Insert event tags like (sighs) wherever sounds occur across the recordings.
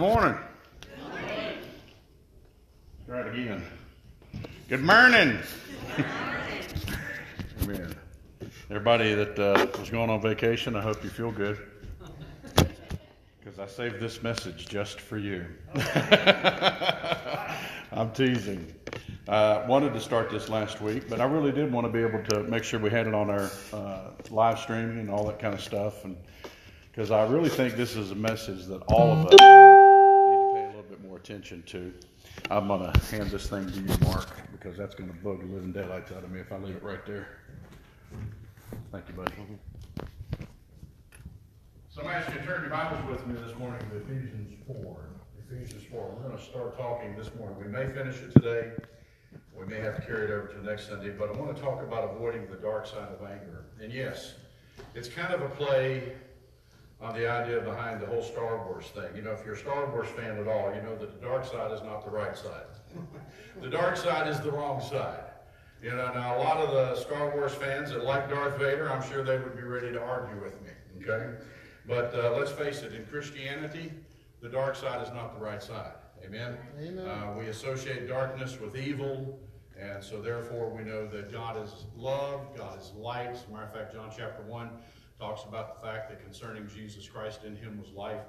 morning. Try it again. Good morning. Amen. Everybody that uh, was going on vacation, I hope you feel good. Because I saved this message just for you. (laughs) I'm teasing. Uh, wanted to start this last week, but I really did want to be able to make sure we had it on our uh, live streaming and all that kind of stuff, and because I really think this is a message that all of us attention to. I'm going to hand this thing to you, Mark, because that's going to bug the living daylights out of me if I leave it right there. Thank you, buddy. So I'm asking you to turn your Bibles with me this morning to Ephesians 4. Ephesians 4. We're going to start talking this morning. We may finish it today. We may have to carry it over to next Sunday, but I want to talk about avoiding the dark side of anger. And yes, it's kind of a play on the idea behind the whole Star Wars thing. You know, if you're a Star Wars fan at all, you know that the dark side is not the right side. the dark side is the wrong side. You know, now a lot of the Star Wars fans that like Darth Vader, I'm sure they would be ready to argue with me, okay? But uh, let's face it, in Christianity, the dark side is not the right side. Amen? Amen. Uh, we associate darkness with evil, and so therefore we know that God is love, God is light. As a matter of fact, John chapter 1 talks about the fact that concerning Jesus Christ, in him was life,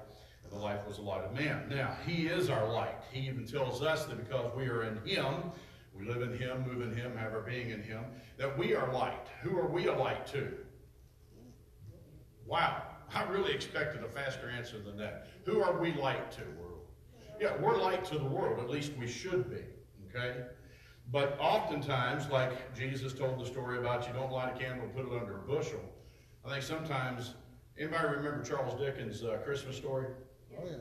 and the life was the light of man. Now, he is our light. He even tells us that because we are in him, we live in him, move in him, have our being in him, that we are light. Who are we a light to? Wow, I really expected a faster answer than that. Who are we light to? World? Yeah, we're light to the world, at least we should be, okay? But oftentimes, like Jesus told the story about you don't light a candle and put it under a bushel, I think sometimes, anybody remember Charles Dickens' uh, Christmas story? Oh, yeah.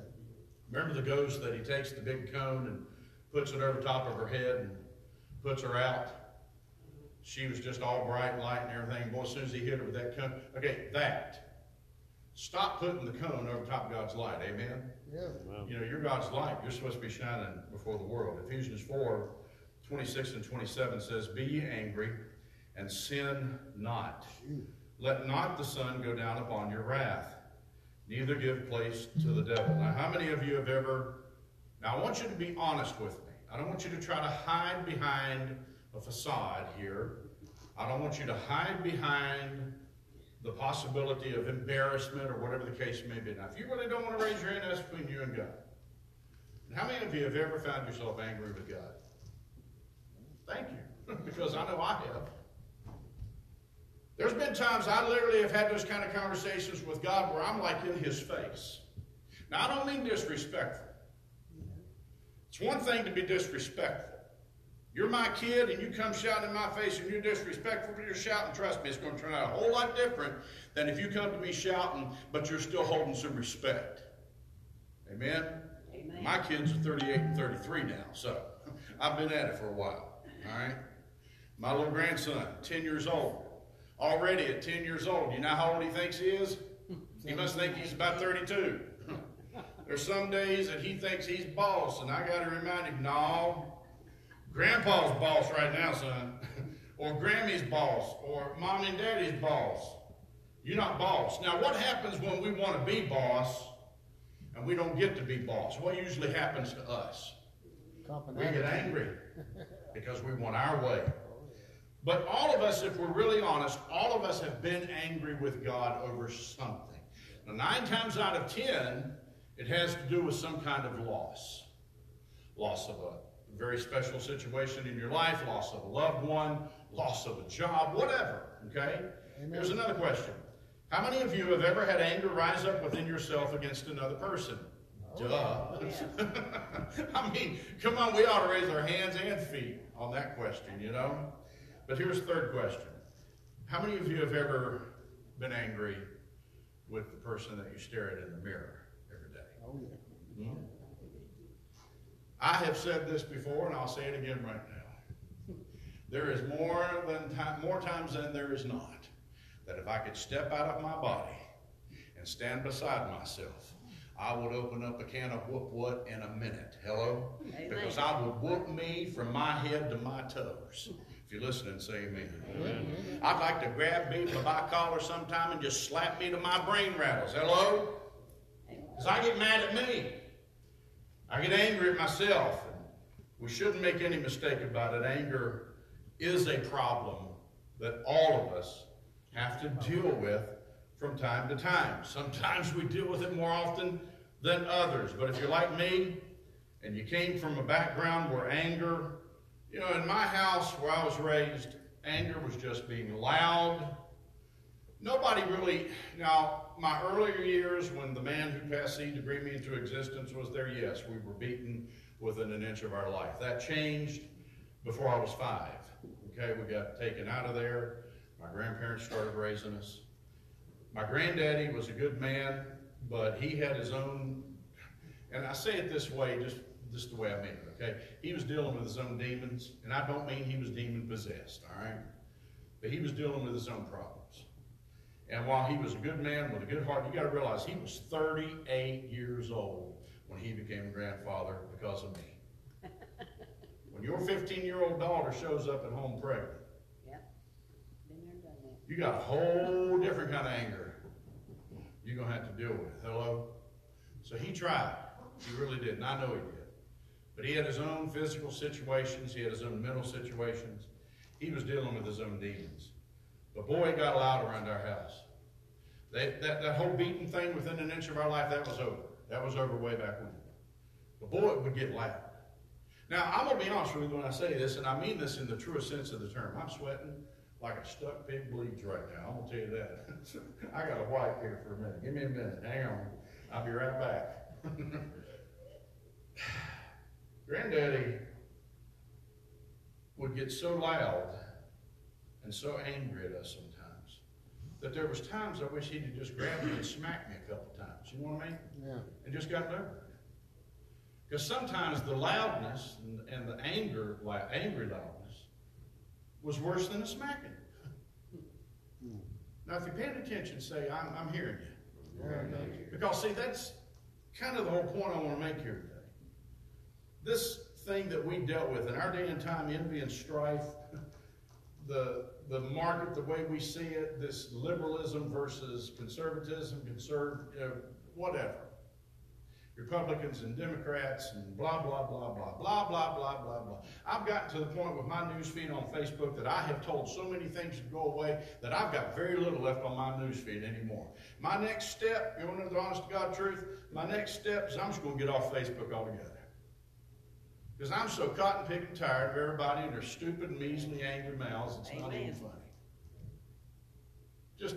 Remember the ghost that he takes the big cone and puts it over top of her head and puts her out? She was just all bright and light and everything. Boy, as soon as he hit her with that cone, okay, that. Stop putting the cone over top of God's light. Amen? Yeah. You know, you're God's light. You're supposed to be shining before the world. Ephesians 4 26 and 27 says, Be ye angry and sin not. Let not the sun go down upon your wrath, neither give place to the devil. Now, how many of you have ever. Now, I want you to be honest with me. I don't want you to try to hide behind a facade here. I don't want you to hide behind the possibility of embarrassment or whatever the case may be. Now, if you really don't want to raise your hand, that's between you and God. And how many of you have ever found yourself angry with God? Thank you, (laughs) because I know I have. There's been times I literally have had those kind of conversations with God where I'm like in His face. Now, I don't mean disrespectful. It's one thing to be disrespectful. You're my kid and you come shouting in my face and you're disrespectful for your shouting, trust me, it's going to turn out a whole lot different than if you come to me shouting, but you're still holding some respect. Amen? Amen. My kids are 38 and 33 now, so (laughs) I've been at it for a while. All right? My little grandson, 10 years old. Already at 10 years old, you know how old he thinks he is? He must think he's about 32. There's some days that he thinks he's boss, and I got to remind him, no, Grandpa's boss right now, son. or Grammy's boss. Or mom and daddy's boss. You're not boss. Now, what happens when we want to be boss and we don't get to be boss? What usually happens to us? We get angry (laughs) because we want our way. But all of us, if we're really honest, all of us have been angry with God over something. Now, nine times out of ten, it has to do with some kind of loss. Loss of a very special situation in your life, loss of a loved one, loss of a job, whatever. Okay? Amen. Here's another question. How many of you have ever had anger rise up within yourself against another person? Oh, Duh. (laughs) I mean, come on, we ought to raise our hands and feet on that question, you know? But here's the third question. How many of you have ever been angry with the person that you stare at in the mirror every day? Oh, yeah. Hmm? I have said this before, and I'll say it again right now. There is more than ti- more times than there is not that if I could step out of my body and stand beside myself, I would open up a can of whoop what in a minute. Hello? Amen. Because I would whoop me from my head to my toes. If you're listening, say amen. I'd like to grab me by my collar sometime and just slap me to my brain rattles. Hello? Because I get mad at me. I get angry at myself. We shouldn't make any mistake about it. Anger is a problem that all of us have to deal with from time to time. Sometimes we deal with it more often than others. But if you're like me and you came from a background where anger, you know, in my house where I was raised, anger was just being loud. Nobody really, now, my earlier years when the man who passed seed to bring me into existence was there, yes, we were beaten within an inch of our life. That changed before I was five. Okay, we got taken out of there. My grandparents started raising us. My granddaddy was a good man, but he had his own, and I say it this way, just, just the way I mean it, okay? He was dealing with his own demons, and I don't mean he was demon possessed, all right? But he was dealing with his own problems. And while he was a good man with a good heart, you got to realize he was 38 years old when he became a grandfather because of me. (laughs) when your 15 year old daughter shows up at home pregnant, Yep. Been there, done that. you got a whole different kind of anger you're going to have to deal with. Hello? So he tried. He really did. And I know he did. But he had his own physical situations, he had his own mental situations. He was dealing with his own demons. But boy, it got loud around our house. They, that, that whole beating thing within an inch of our life, that was over. That was over way back when. But boy, it would get loud. Now, I'm going to be honest with you when I say this, and I mean this in the truest sense of the term. I'm sweating like a stuck pig bleeds right now. I'm going to tell you that. (laughs) I got a wipe here for a minute. Give me a minute. Hang on. I'll be right back. (laughs) Granddaddy would get so loud and so angry at us sometimes that there was times I wish he'd just grabbed me and smacked me a couple times. You know what I mean? Yeah. And just got over it. Because sometimes the loudness and, and the anger, like angry loudness, was worse than the smacking. Now, if you're paying attention, say, I'm, I'm hearing you. Because, see, that's kind of the whole point I want to make here. This thing that we dealt with in our day and time, envy and strife, the, the market, the way we see it, this liberalism versus conservatism, conserv, uh, whatever. Republicans and Democrats and blah, blah, blah, blah, blah, blah, blah, blah, blah. I've gotten to the point with my news feed on Facebook that I have told so many things to go away that I've got very little left on my news feed anymore. My next step, you want to know the honest to God truth? My next step is I'm just going to get off Facebook altogether. Because I'm so cotton picking tired of everybody and their stupid, measly, angry mouths, it's not even funny. Just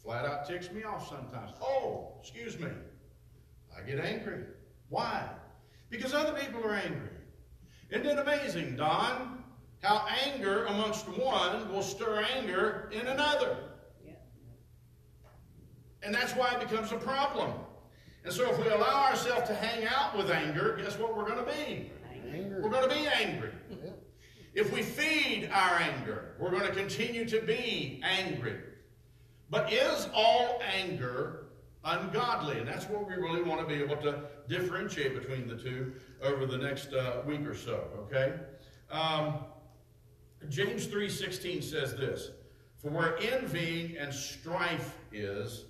flat out ticks me off sometimes. Oh, excuse me. I get angry. Why? Because other people are angry. Isn't it amazing, Don, how anger amongst one will stir anger in another? Yeah. And that's why it becomes a problem. And so if we allow ourselves to hang out with anger, guess what we're going to be? We're going to be angry. Yeah. If we feed our anger, we're going to continue to be angry. But is all anger ungodly? And that's what we really want to be able to differentiate between the two over the next uh, week or so, okay? Um, James 3.16 says this, For where envy and strife is,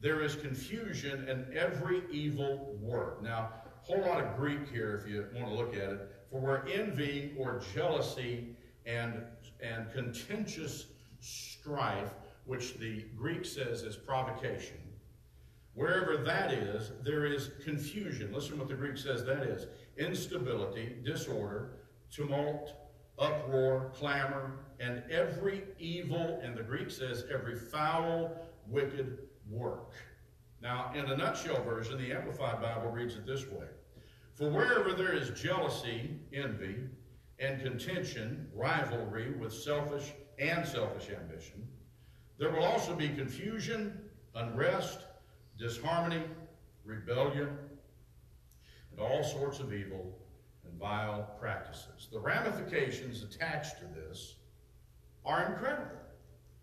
there is confusion and every evil work. Now, whole lot of Greek here if you want to look at it. For where envy or jealousy and, and contentious strife, which the Greek says is provocation, wherever that is, there is confusion. Listen what the Greek says that is instability, disorder, tumult, uproar, clamor, and every evil, and the Greek says every foul, wicked work. Now, in a nutshell version, the Amplified Bible reads it this way For wherever there is jealousy, envy, and contention, rivalry with selfish and selfish ambition, there will also be confusion, unrest, disharmony, rebellion, and all sorts of evil and vile practices. The ramifications attached to this are incredible.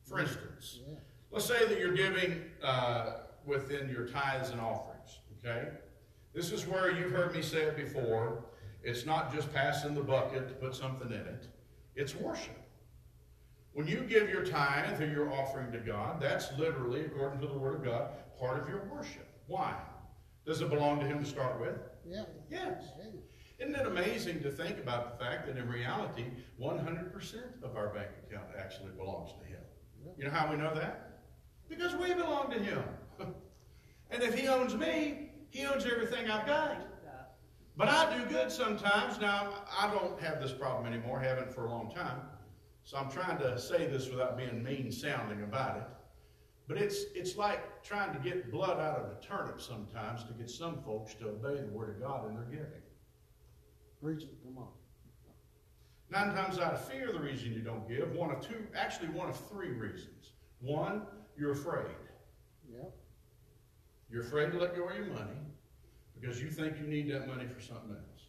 For instance, Yeah. let's say that you're giving uh, within your tithes and offerings, okay? This is where you've heard me say it before. It's not just passing the bucket to put something in it, it's worship. When you give your tithe or your offering to God, that's literally, according to the Word of God, part of your worship. Why? Does it belong to him to start with? Yeah. Yes. Isn't it amazing to think about the fact that in reality, 100% of our bank account actually belongs to him? You know how we know that? Because we belong to him. (laughs) and if he owns me, he owns everything I've got. But I do good sometimes. Now, I don't have this problem anymore, haven't for a long time. So I'm trying to say this without being mean sounding about it. But it's, it's like trying to get blood out of a turnip sometimes to get some folks to obey the Word of God in their giving. Preach it, come on. Nine times out of fear, the reason you don't give, one of two, actually one of three reasons. One, you're afraid. You're afraid to let go of your money because you think you need that money for something else.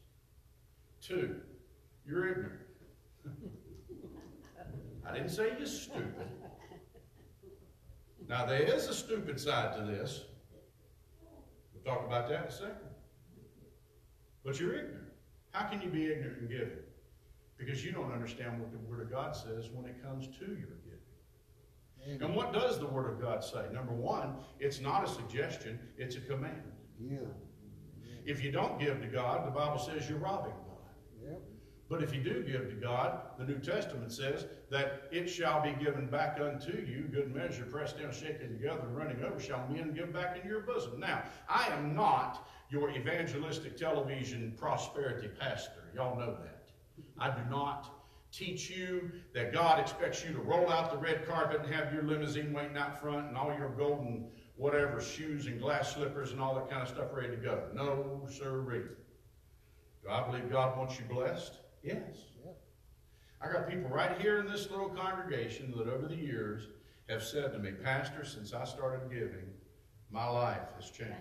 Two, you're ignorant. (laughs) I didn't say you're stupid. Now, there is a stupid side to this. We'll talk about that in a second. But you're ignorant. How can you be ignorant in giving? Because you don't understand what the Word of God says when it comes to your giving. And what does the Word of God say? Number one, it's not a suggestion, it's a command. Yeah. If you don't give to God, the Bible says you're robbing God. Yep. But if you do give to God, the New Testament says that it shall be given back unto you, good measure, pressed down, shaken together, and running over, shall men give back into your bosom. Now, I am not your evangelistic television prosperity pastor. Y'all know that. I do not teach you that God expects you to roll out the red carpet and have your limousine waiting out front and all your golden whatever shoes and glass slippers and all that kind of stuff ready to go. No, sirree. Do I believe God wants you blessed? Yes. Yeah. I got people right here in this little congregation that over the years have said to me, Pastor, since I started giving, my life has changed.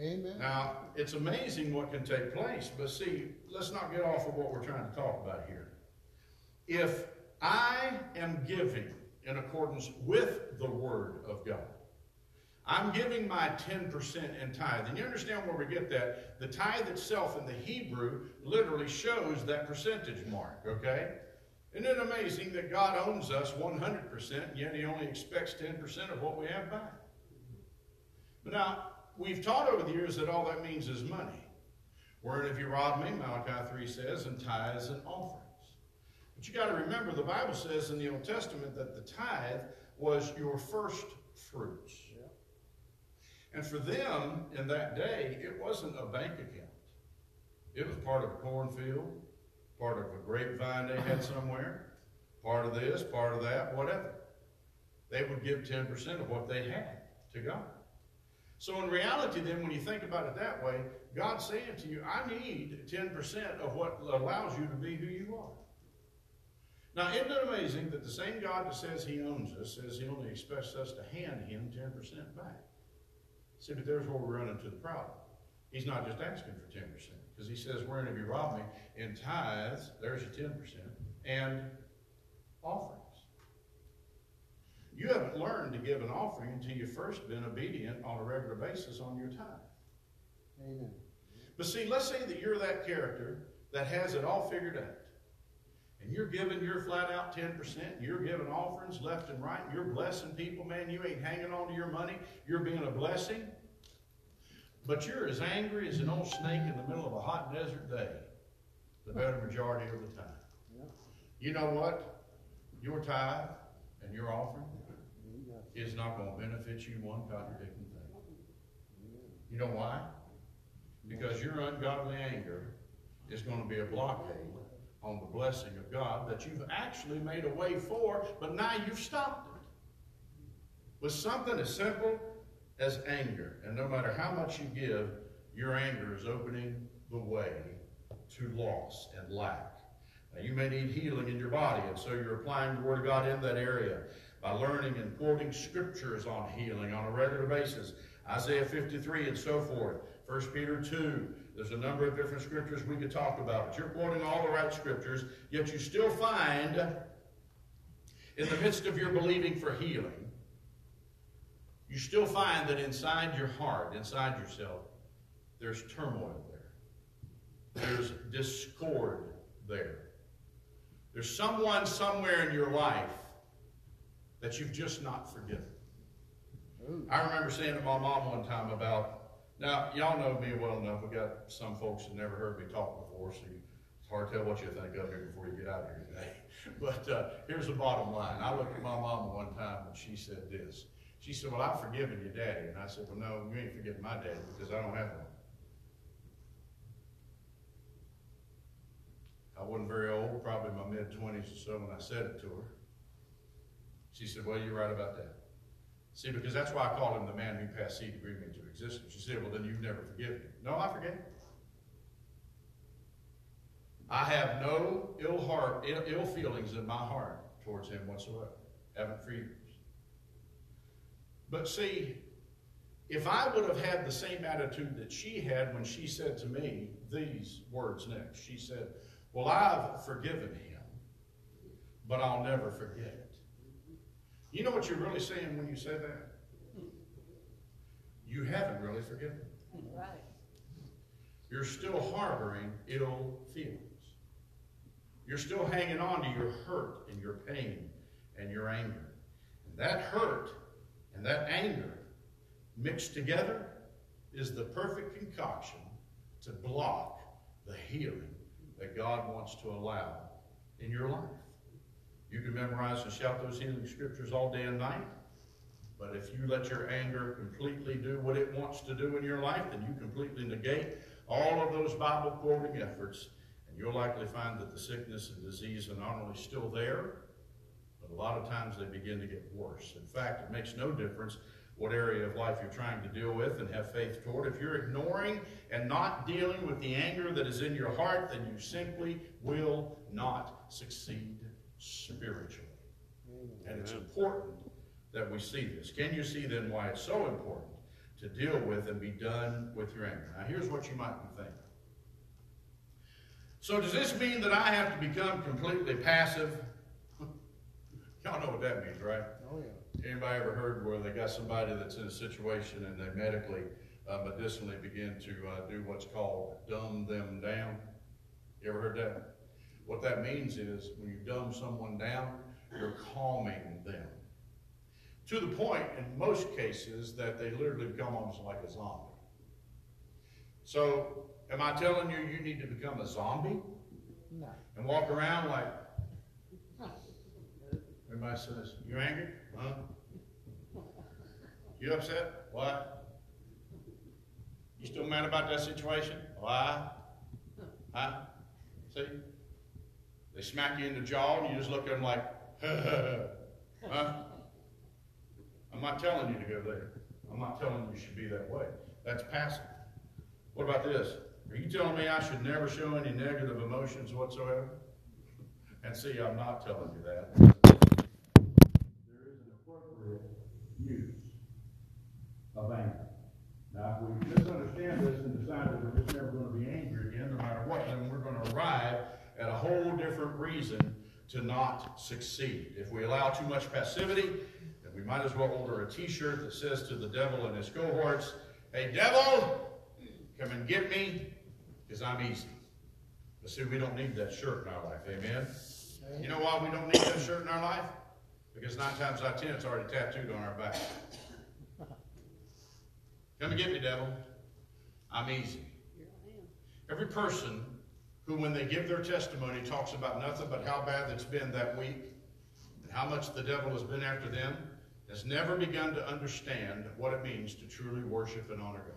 Amen. Now, it's amazing what can take place, but see, let's not get off of what we're trying to talk about here. If I am giving in accordance with the Word of God, I'm giving my 10% in tithe. And you understand where we get that? The tithe itself in the Hebrew literally shows that percentage mark, okay? Isn't it amazing that God owns us 100%, and yet He only expects 10% of what we have back? But now, we've taught over the years that all that means is money. Wherein if you rob me, Malachi 3 says, and tithe tithes and offerings. But you got to remember, the Bible says in the Old Testament that the tithe was your first fruits. And for them in that day, it wasn't a bank account. It was part of a cornfield, part of a grapevine they had somewhere, part of this, part of that, whatever. They would give 10% of what they had to God. So in reality, then, when you think about it that way, God's saying to you, I need 10% of what allows you to be who you are. Now, isn't it amazing that the same God that says He owns us says He only expects us to hand Him 10% back? See, but there's where we run into the problem. He's not just asking for 10%, because He says, Wherein have you robbed me? In tithes, there's your 10%, and offerings. You haven't learned to give an offering until you've first been obedient on a regular basis on your tithe. Amen. But see, let's say that you're that character that has it all figured out. And you're giving your flat out 10%, you're giving offerings left and right, you're blessing people, man, you ain't hanging on to your money, you're being a blessing. But you're as angry as an old snake in the middle of a hot desert day, the better majority of the time. Yeah. You know what? Your tithe and your offering is not going to benefit you one contradicting thing. You know why? Because your ungodly anger is going to be a blockade on the blessing of God that you've actually made a way for, but now you've stopped it. With something as simple as anger, and no matter how much you give, your anger is opening the way to loss and lack. Now, you may need healing in your body, and so you're applying the Word of God in that area by learning and quoting scriptures on healing on a regular basis. Isaiah 53 and so forth. 1 Peter 2. There's a number of different scriptures we could talk about, but you're quoting all the right scriptures, yet you still find, in the midst of your believing for healing, you still find that inside your heart, inside yourself, there's turmoil there. There's discord there. There's someone somewhere in your life that you've just not forgiven. Ooh. I remember saying to my mom one time about Now, y'all know me well enough. We got some folks that never heard me talk before, so it's hard to tell what you think of here before you get out of here today. (laughs) But uh, here's the bottom line. I looked at my mama one time and she said this. She said, "Well, I've forgiven your daddy," and I said, "Well, no, you ain't forgiven my daddy because I don't have one." I wasn't very old, probably in my mid twenties or so, when I said it to her. She said, "Well, you're right about that." See, because that's why I call him the man who passed seed agreement into existence. She said, well, then you've never forgiven him. No, I forgave him. I have no ill heart, ill, ill feelings in my heart towards him whatsoever. Haven't for years. But see, if I would have had the same attitude that she had when she said to me these words next, she said, Well, I've forgiven him, but I'll never forget it. You know what you're really saying when you say that? You haven't really forgiven. Right. You're still harboring ill feelings. You're still hanging on to your hurt and your pain and your anger. And that hurt and that anger mixed together is the perfect concoction to block the healing that God wants to allow in your life. You can memorize and shout those healing scriptures all day and night. But if you let your anger completely do what it wants to do in your life, then you completely negate all of those Bible quoting efforts. And you'll likely find that the sickness and disease are not only still there, but a lot of times they begin to get worse. In fact, it makes no difference what area of life you're trying to deal with and have faith toward. If you're ignoring and not dealing with the anger that is in your heart, then you simply will not succeed spiritually. And it's important that we see this. Can you see then why it's so important to deal with and be done with your anger? Now, here's what you might be thinking. So, does this mean that I have to become completely passive? (laughs) Y'all know what that means, right? Oh, yeah. Anybody ever heard where they got somebody that's in a situation and they medically, uh, medicinally begin to uh, do what's called dumb them down? You ever heard that? What that means is when you dumb someone down, you're calming them. To the point, in most cases, that they literally become almost like a zombie. So, am I telling you you need to become a zombie No. and walk around like, everybody says, you angry? Huh? You upset? What? You still mad about that situation? Why? Huh? See? They smack you in the jaw and you just look at them like, huh? I'm not telling you to go there. I'm not telling you you should be that way. That's passive. What about this? Are you telling me I should never show any negative emotions whatsoever? And see, I'm not telling you that. There is an appropriate use of anger. Now, if we misunderstand this and decide that we're just never going to be angry again, no matter what, then we're going to arrive a whole different reason to not succeed. If we allow too much passivity, then we might as well order a t-shirt that says to the devil and his cohorts, Hey, devil, come and get me, because I'm easy. But see, we don't need that shirt in our life, amen? You know why we don't need that shirt in our life? Because nine times out of ten, it's already tattooed on our back. Come and get me, devil. I'm easy. Every person who, when they give their testimony, talks about nothing but how bad it's been that week and how much the devil has been after them, has never begun to understand what it means to truly worship and honor God.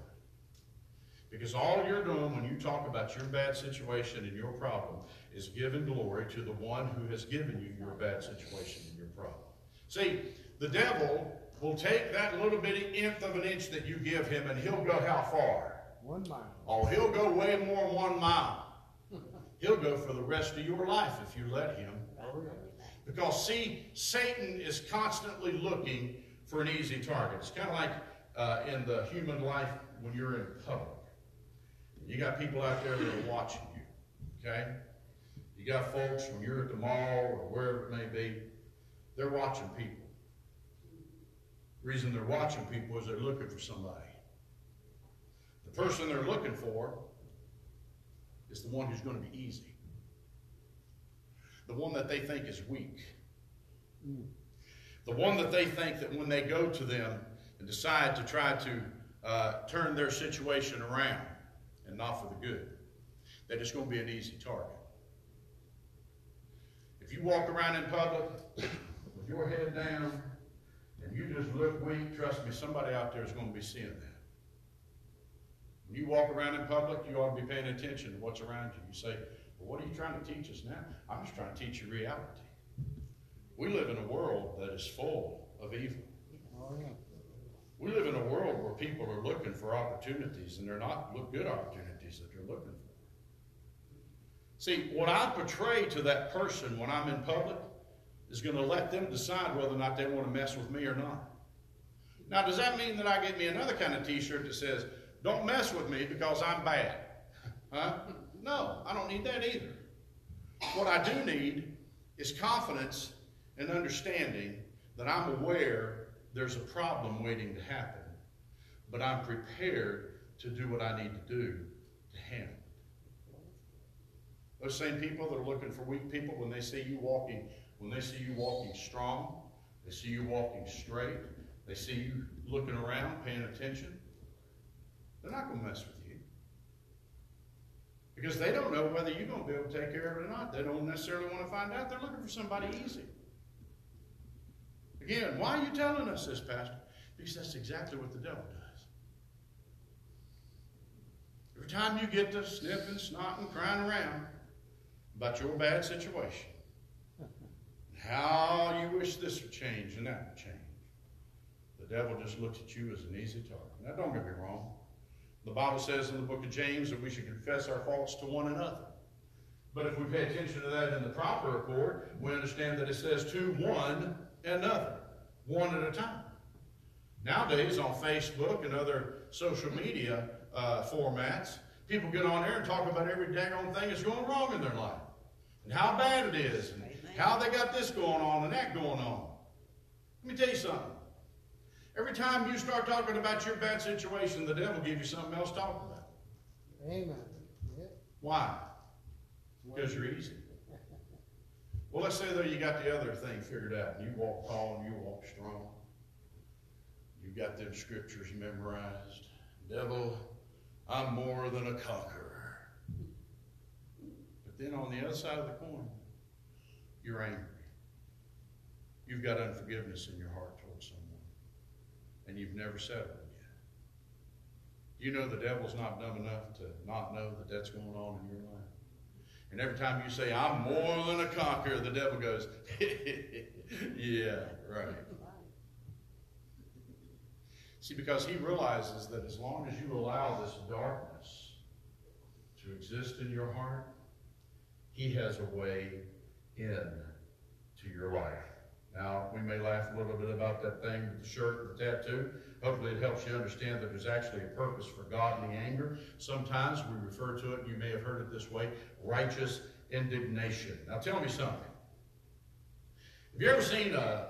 Because all you're doing when you talk about your bad situation and your problem is giving glory to the one who has given you your bad situation and your problem. See, the devil will take that little bitty nth of an inch that you give him and he'll go how far? One mile. Oh, he'll go way more than one mile. He'll go for the rest of your life if you let him. Because, see, Satan is constantly looking for an easy target. It's kind of like uh, in the human life when you're in public. You got people out there that are watching you, okay? You got folks when you're at the mall or wherever it may be, they're watching people. The reason they're watching people is they're looking for somebody. The person they're looking for is the one who's going to be easy. The one that they think is weak. The one that they think that when they go to them and decide to try to uh, turn their situation around and not for the good. That it's going to be an easy target. If you walk around in public with your head down and you just look weak, trust me, somebody out there is going to be seeing that. You walk around in public, you ought to be paying attention to what's around you. You say, well, what are you trying to teach us now? I'm just trying to teach you reality. We live in a world that is full of evil. Oh. We live in a world where people are looking for opportunities and they're not look good opportunities that they're looking for. See, what I portray to that person when I'm in public is going to let them decide whether or not they want to mess with me or not. Now, does that mean that I get me another kind of t-shirt that says, don't mess with me because I'm bad? Huh? No, I don't need that either. What I do need is confidence and understanding that I'm aware there's a problem waiting to happen, but I'm prepared to do what I need to do to handle it. Those same people that are looking for weak people, when they see you walking, when they see you walking strong, they see you walking straight, they see you looking around, paying attention, they're not going to mess with you. Because they don't know whether you're going to be able to take care of it or not. They don't necessarily want to find out. They're looking for somebody easy. Again, why are you telling us this, Pastor? Because that's exactly what the devil does. Every time you get to sniffing, snotting, crying around about your bad situation, how you wish this would change and that would change, the devil just looks at you as an easy target. Now, don't get me wrong. The Bible says in the book of James that we should confess our faults to one another. But if we pay attention to that in the proper accord, we understand that it says to one another, one at a time. Nowadays, on Facebook and other social media uh, formats, people get on there and talk about every daggone thing that's going wrong in their life, and how bad it is, and how they got this going on and that going on. Let me tell you something. Every time you start talking about your bad situation, the devil give you something else to talk about. Amen. Yeah. Why? Because you're easy. Well, let's say though you got the other thing figured out, and you walk tall and you walk strong. You got them scriptures memorized. Devil, I'm more than a conqueror. But then on the other side of the coin, you're angry. You've got unforgiveness in your heart and you've never settled yet. You know the devil's not dumb enough to not know that that's going on in your life. And every time you say, I'm more than a conqueror, the devil goes, (laughs) yeah, right. See, because he realizes that as long as you allow this darkness to exist in your heart, he has a way in to your life. Now, we may laugh a little bit about that thing with the shirt and the tattoo. Hopefully, it helps you understand that there's actually a purpose for godly anger. Sometimes we refer to it, and you may have heard it this way righteous indignation. Now, tell me something. Have you ever seen a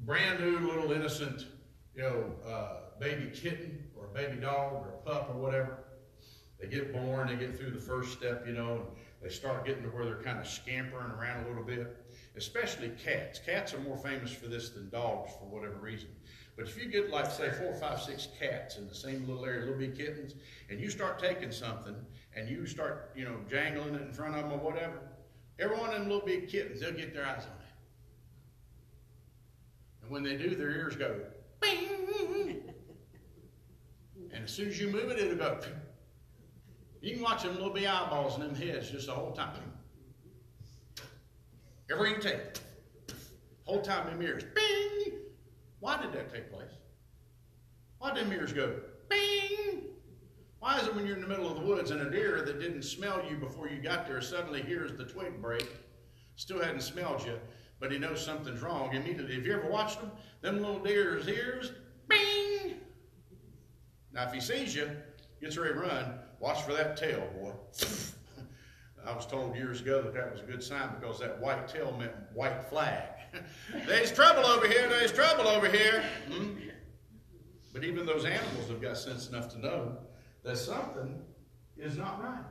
brand new little innocent, you know, uh, baby kitten or a baby dog or a pup or whatever? They get born, they get through the first step, you know, and they start getting to where they're kind of scampering around a little bit. Especially cats. Cats are more famous for this than dogs for whatever reason. But if you get like say four, five, six cats in the same little area, little big kittens, and you start taking something and you start, you know, jangling it in front of them or whatever, every one of them little big kittens, they'll get their eyes on it. And when they do, their ears go, bing. And as soon as you move it, it'll go. You can watch them little big eyeballs in them heads just the whole time. Every you take. Whole time them ears, bing. Why did that take place? Why did them ears go, bing? Why is it when you're in the middle of the woods and a deer that didn't smell you before you got there suddenly hears the twig break, still hadn't smelled you, but he knows something's wrong immediately? Have you ever watched them? Them little deer's ears, bing. Now, if he sees you, gets ready to run, watch for that tail, boy. I was told years ago that that was a good sign because that white tail meant white flag. (laughs) there's trouble over here, there's trouble over here. Hmm? But even those animals have got sense enough to know that something is not right.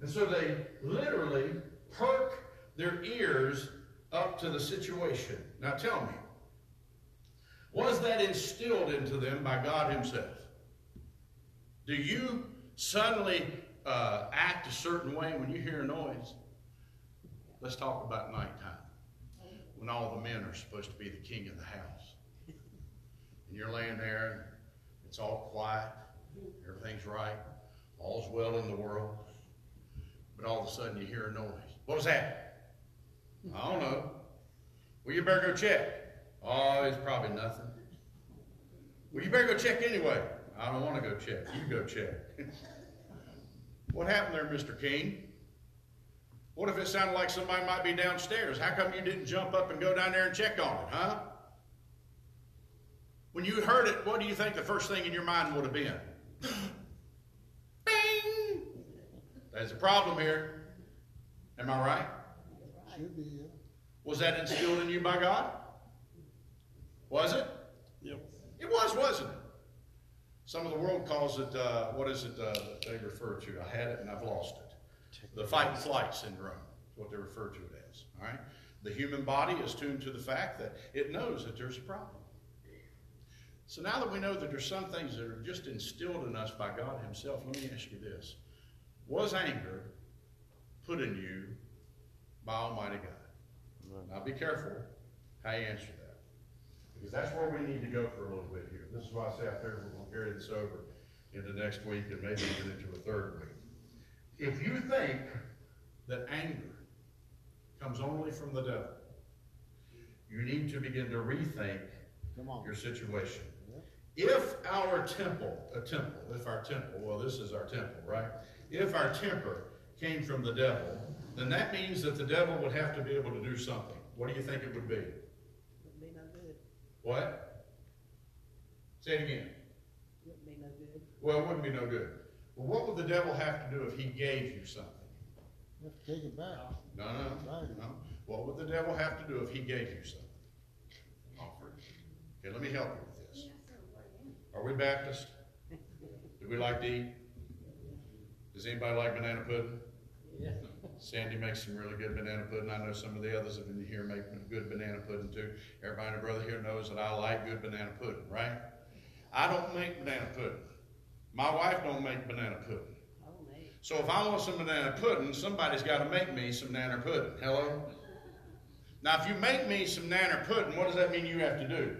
And so they literally perk their ears up to the situation. Now tell me, was that instilled into them by God Himself? Do you suddenly uh, act a certain way when you hear a noise? Let's talk about nighttime, when all the men are supposed to be the king of the house. And you're laying there, and it's all quiet, everything's right, all's well in the world. But all of a sudden you hear a noise. What was that? I don't know. Well, you better go check. Oh, it's probably nothing. Well, you better go check anyway. I don't want to go check. You go check. (laughs) what happened there, Mr. King? What if it sounded like somebody might be downstairs? How come you didn't jump up and go down there and check on it, huh? When you heard it, what do you think the first thing in your mind would have been? (coughs) Bing! There's a problem here. Am I right? Should be, yeah. Was that instilled in you by God? Was it? Yep. It was, wasn't it? Some of the world calls it, uh, what is it uh, that they refer to? I had it and I've lost it. The fight and flight syndrome is what they refer to it as. All right? The human body is tuned to the fact that it knows that there's a problem. So now that we know that there's some things that are just instilled in us by God Himself, let me ask you this. Was anger put in you by Almighty God? Now be careful how you answer that. Because that's where we need to go for a little bit here. This is why I say I figure we're going to carry this over into next week and maybe even into a third week. If you think that anger comes only from the devil, you need to begin to rethink your situation. If our temple, a temple, if our temple, well, this is our temple, right? If our temper came from the devil, then that means that the devil would have to be able to do something. What do you think it would be? Wouldn't be no good. What? Say it again. Wouldn't be no good. Well, it wouldn't be no good. Well, what would the devil have to do if he gave you something? You have to take it back. No, no, Right. no. What would the devil have to do if he gave you something? Offer. Okay, let me help you with this. Are we Baptist? Do we like to eat? Does anybody like banana pudding? Yeah. Sandy makes some really good banana pudding. I know some of the others have been here making good banana pudding too. Everybody and brother here knows that I like good banana pudding, right? I don't make banana pudding. My wife don't make banana pudding. Oh, mate. So if I want some banana pudding, somebody's got to make me some nanner pudding. Hello? Now, if you make me some nanner pudding, what does that mean you have to do?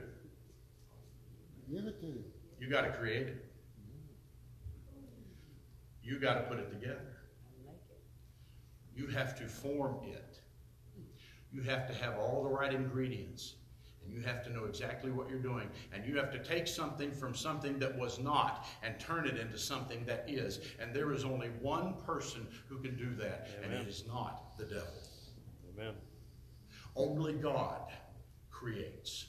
Give it to you. You got to create it. You got to put it together. I'll make it. You have to form it. You have to have all the right ingredients. And you have to know exactly what you're doing. And you have to take something from something that was not and turn it into something that is. And there is only one person who can do that, and it is not the devil. Amen. Only God creates.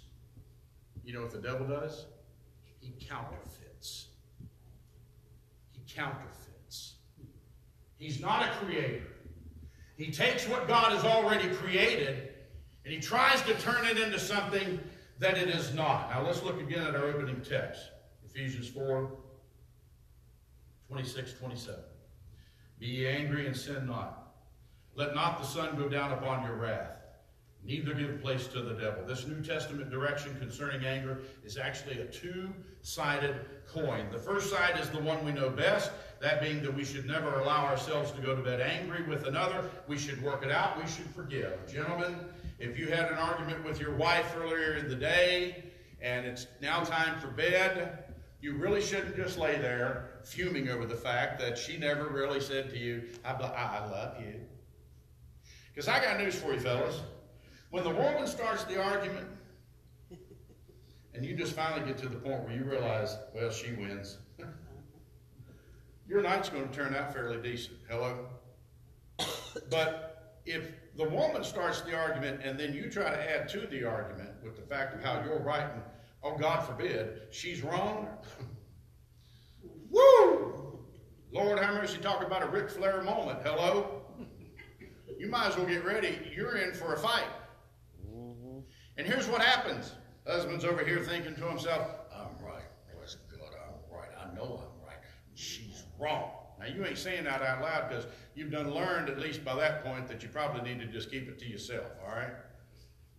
You know what the devil does? He counterfeits. He counterfeits. He's not a creator. He takes what God has already created and he tries to turn it into something that it is not. Now let's look again at our opening text Ephesians 4 26 27. Be ye angry and sin not. Let not the sun go down upon your wrath, neither give place to the devil. This New Testament direction concerning anger is actually a two sided coin. The first side is the one we know best, that being that we should never allow ourselves to go to bed angry with another. We should work it out, we should forgive. Gentlemen, if you had an argument with your wife earlier in the day and it's now time for bed, you really shouldn't just lay there fuming over the fact that she never really said to you, I, I love you. Because I got news for you, fellas. When the woman starts the argument, and you just finally get to the point where you realize, well, she wins, your night's going to turn out fairly decent. Hello? But if the woman starts the argument and then you try to add to the argument with the fact of how you're right and, oh, God forbid, she's wrong, woo! Lord, have mercy, talk about a Ric Flair moment. Hello? You might as well get ready. You're in for a fight. And here's what happens. Husband's over here thinking to himself, I'm right. Bless God, I'm right. I know I'm right. She's wrong. Now, you ain't saying that out loud because you've done learned, at least by that point, that you probably need to just keep it to yourself, all right?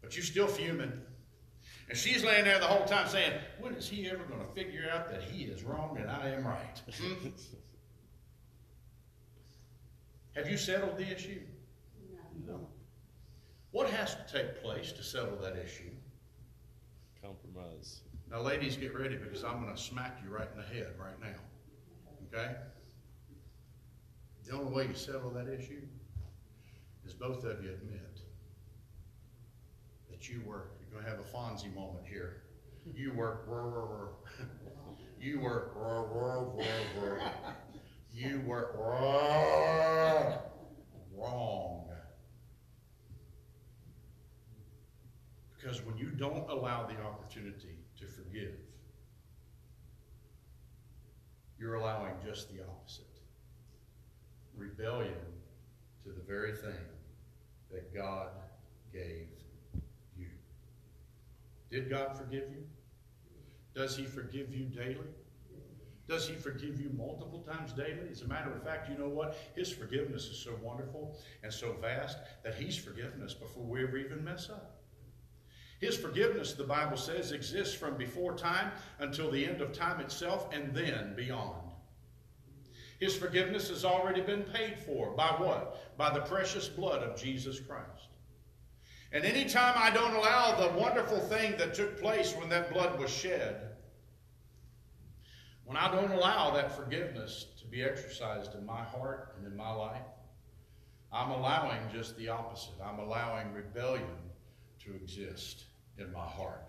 But you're still fuming. And she's laying there the whole time saying, when is he ever going to figure out that he is wrong and I am right? Hmm? Have you settled the issue? No. What has to take place to settle that issue? Compromise. Now, ladies, get ready because I'm going to smack you right in the head right now. Okay? The only way you settle that issue is both of you admit that you were, you're going to have a Fonzie moment here. You were, rah, rah, rah. you were, rah, rah, rah, rah. you were rah, wrong. Because when you don't allow the opportunity to forgive, you're allowing just the opposite rebellion to the very thing that God gave you. Did God forgive you? Does He forgive you daily? Does He forgive you multiple times daily? As a matter of fact, you know what? His forgiveness is so wonderful and so vast that He's forgiven us before we ever even mess up. His forgiveness, the Bible says, exists from before time until the end of time itself and then beyond. His forgiveness has already been paid for. By what? By the precious blood of Jesus Christ. And anytime I don't allow the wonderful thing that took place when that blood was shed, when I don't allow that forgiveness to be exercised in my heart and in my life, I'm allowing just the opposite. I'm allowing rebellion to exist in my heart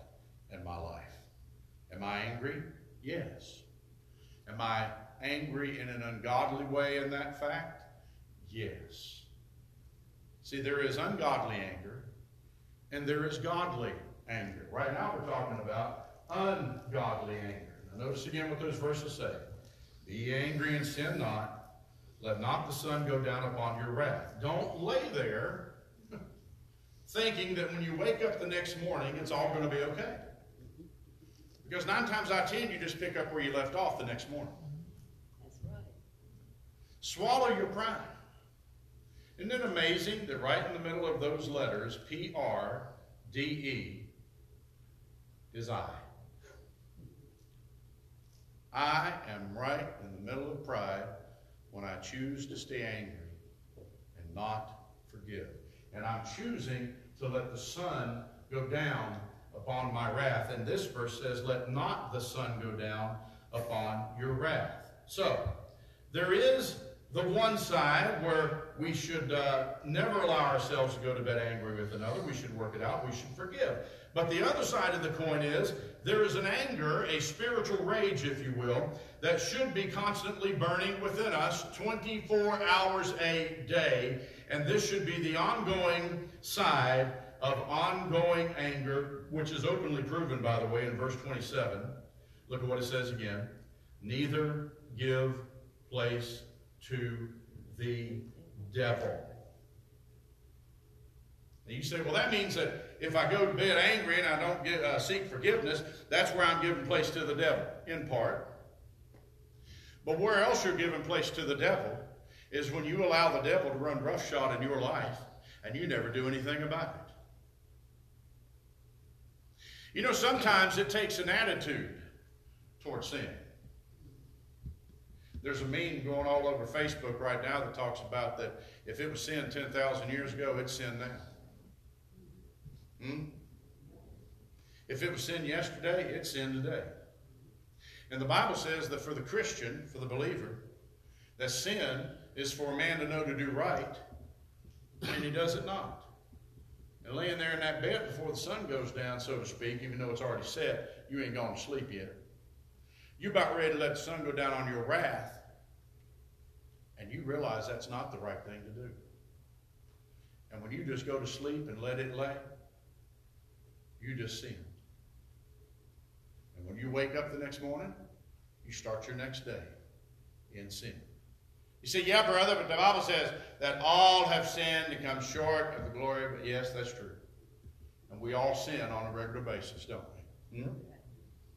and my life. Am I angry? Yes. Am I angry in an ungodly way in that fact? Yes. See, there is ungodly anger and there is godly anger. Right now we're talking about ungodly anger. Now notice again what those verses say. Be angry and sin not. Let not the sun go down upon your wrath. Don't lay there thinking that when you wake up the next morning, it's all going to be okay. Because nine times out of ten, you just pick up where you left off the next morning. That's right. Swallow your pride. Isn't it amazing that right in the middle of those letters, P R D E, is I? I am right in the middle of pride when I choose to stay angry and not forgive. And I'm choosing to let the sun go down upon my wrath. And this verse says, Let not the sun go down upon your wrath. So, there is the one side where we should uh, never allow ourselves to go to bed angry with another. We should work it out. We should forgive. But the other side of the coin is there is an anger, a spiritual rage, if you will, that should be constantly burning within us 24 hours a day. And this should be the ongoing side of ongoing anger, which is openly proven, by the way, in verse 27. Look at what it says again. Neither give place to the devil. And you say, well, that means that if I go to bed angry and I don't get, uh, seek forgiveness, that's where I'm giving place to the devil, in part. But where else you're giving place to the devil is when you allow the devil to run roughshod in your life and you never do anything about it. You know, sometimes it takes an attitude towards sin. There's a meme going all over Facebook right now that talks about that if it was sin 10,000 years ago, it's sin now. Hmm? If it was sin yesterday, it's sin today. And the Bible says that for the Christian, for the believer, that sin is for a man to know to do right, and he does it not. And laying there in that bed before the sun goes down, so to speak, even though it's already set, you ain't gone to sleep yet. You're about ready to let the sun go down on your wrath, and you realize that's not the right thing to do. And when you just go to sleep and let it lay, you just sin. And when you wake up the next morning, you start your next day in sin. You say, yeah, brother, but the Bible says that all have sinned and come short of the glory. But yes, that's true. And we all sin on a regular basis, don't we? Hmm?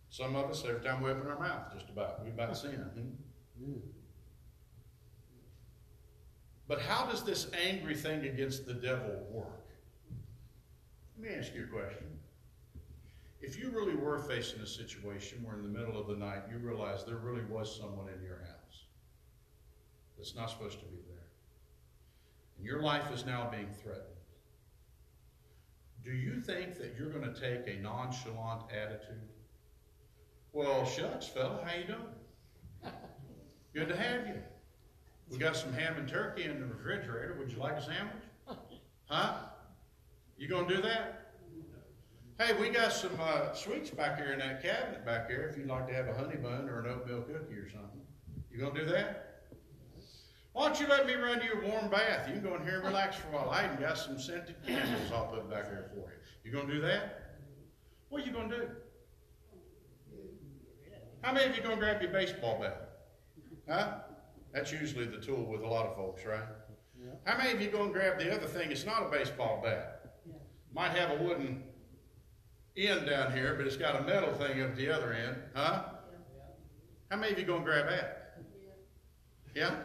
Some of us, every time we open our mouth, just about, we about sin. Hmm? But how does this angry thing against the devil work? Let me ask you a question. if you really were facing a situation where in the middle of the night you realize there really was someone in your that's not supposed to be there, and your life is now being threatened, do you think that you're going to take a nonchalant attitude? Well, shucks, fella, how you doing? (laughs) Good to have you. We got some ham and turkey in the refrigerator. Would you like a sandwich? (laughs) Huh? You gonna do that? Hey, we got some uh, sweets back here in that cabinet back there. If you'd like to have a honey bun or an oatmeal cookie or something, you gonna do that? Why don't you let me run you a warm bath? You can go in here and relax for a while. I even got some scented candles I'll put back there for you. You gonna do that? What are you gonna do? How many of you gonna grab your baseball bat? Huh? That's usually the tool with a lot of folks, right? How many of you gonna grab the other thing? It's not a baseball bat. Might have a wooden end down here, but it's got a metal thing up the other end, huh? How many of you gonna grab that? Yeah?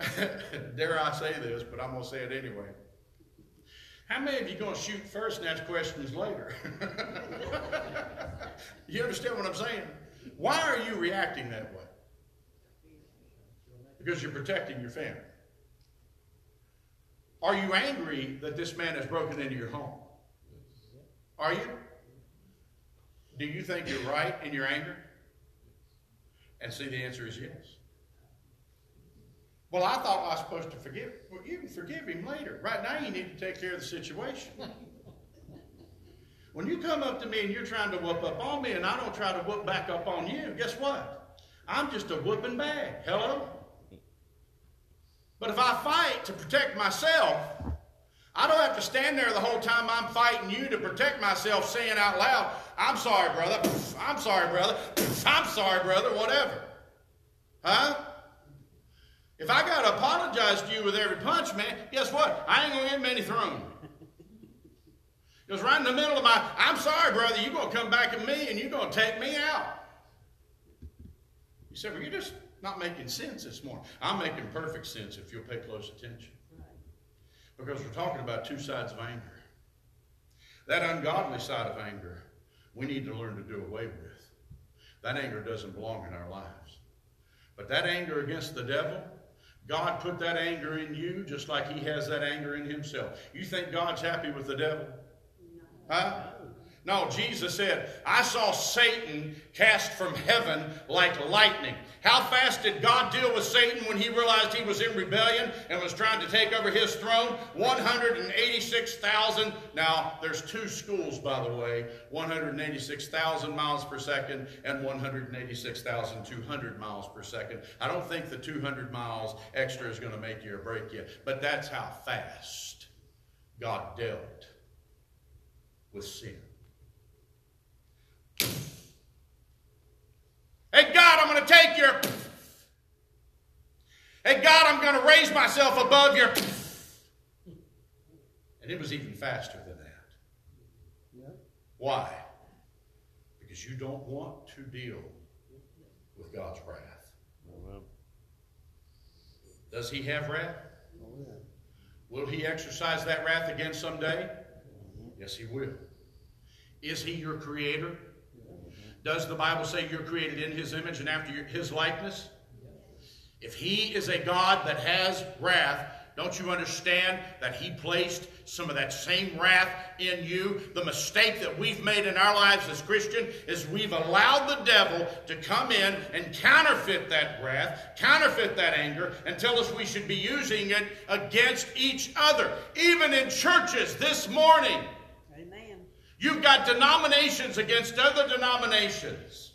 (laughs) Dare I say this, but I'm gonna say it anyway. How many of you gonna shoot first and ask questions later? (laughs) you understand what I'm saying? Why are you reacting that way? Because you're protecting your family. Are you angry that this man has broken into your home? Are you? Do you think you're right in your anger? And see, the answer is yes. Well, I thought I was supposed to forgive. Well, you can forgive him later. Right now, you need to take care of the situation. When you come up to me and you're trying to whoop up on me, and I don't try to whoop back up on you, guess what? I'm just a whooping bag. Hello? But if I fight to protect myself, I don't have to stand there the whole time I'm fighting you to protect myself saying out loud, I'm sorry, brother. I'm sorry, brother. I'm sorry, brother. Whatever. Huh? If I got to apologize to you with every punch, man, guess what? I ain't going to get many thrown. (laughs) Because right in the middle of my, I'm sorry, brother, you're going to come back at me and you're going to take me out. You said, well, you're just not making sense this morning. I'm making perfect sense if you'll pay close attention. Because we're talking about two sides of anger. That ungodly side of anger, we need to learn to do away with. That anger doesn't belong in our lives. But that anger against the devil, God put that anger in you just like He has that anger in Himself. You think God's happy with the devil? Huh? No, Jesus said, I saw Satan cast from heaven like lightning. How fast did God deal with Satan when he realized he was in rebellion and was trying to take over his throne? 186,000. Now, there's two schools, by the way 186,000 miles per second and 186,200 miles per second. I don't think the 200 miles extra is going to make you or break you, but that's how fast God dealt with sin. Hey, God, I'm going to take your. Hey, God, I'm going to raise myself above your. And it was even faster than that. Yeah. Why? Because you don't want to deal with God's wrath. Does he have wrath? Will he exercise that wrath again someday? Mm-hmm. Yes, he will. Is he your creator? Does the Bible say you're created in his image and after your- his likeness? If he is a God that has wrath, don't you understand that he placed some of that same wrath in you? The mistake that we've made in our lives as Christian is we've allowed the devil to come in and counterfeit that wrath, counterfeit that anger, and tell us we should be using it against each other. Even in churches this morning. You've got denominations against other denominations.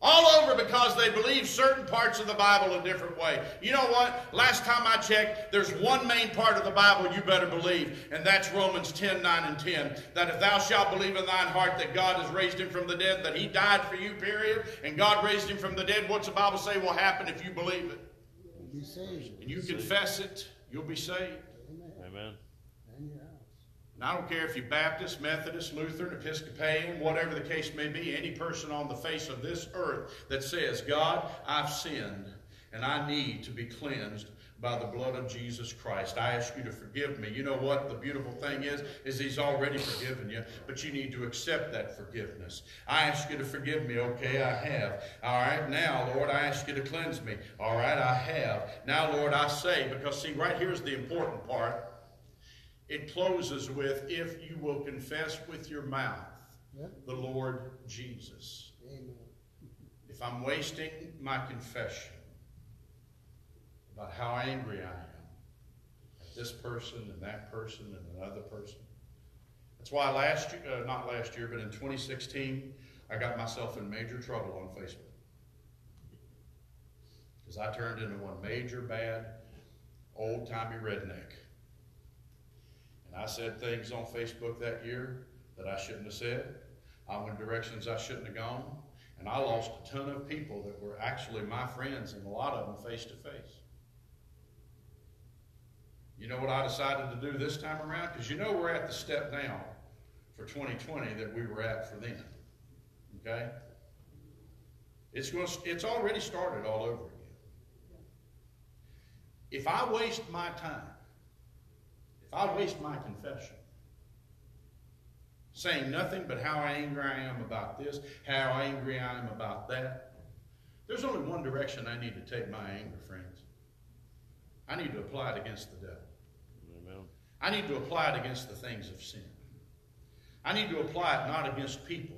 All over because they believe certain parts of the Bible a different way. You know what? Last time I checked, there's one main part of the Bible you better believe, and that's Romans 10 9 and 10. That if thou shalt believe in thine heart that God has raised him from the dead, that he died for you, period, and God raised him from the dead, what's the Bible say will happen if you believe it? Be saved. And you confess it, you'll be saved. Amen. Amen. And your house. And I don't care if you're Baptist, Methodist, Lutheran, Episcopalian, whatever the case may be, any person on the face of this earth that says, God, I've sinned, and I need to be cleansed by the blood of Jesus Christ. I ask you to forgive me. You know what the beautiful thing is? Is he's already forgiven you, but you need to accept that forgiveness. I ask you to forgive me. Okay, I have. All right, now, Lord, I ask you to cleanse me. All right, I have. Now, Lord, I say, because see, right here's the important part. It closes with, if you will confess with your mouth Yep. the Lord Jesus. Amen. If I'm wasting my confession about how angry I am at this person and that person and another person, that's why last year, uh, not last year, but in 2016, I got myself in major trouble on Facebook. Because I turned into one major bad, old timey redneck. I said things on Facebook that year that I shouldn't have said. I went directions I shouldn't have gone. And I lost a ton of people that were actually my friends, and a lot of them face to face. You know what I decided to do this time around? Because you know we're at the step now for 2020 that we were at for then. Okay? It's, going to, it's already started all over again. If I waste my time, if I waste my confession, saying nothing but how angry I am about this, how angry I am about that, there's only one direction I need to take my anger, friends. I need to apply it against the devil. Amen. I need to apply it against the things of sin. I need to apply it not against people.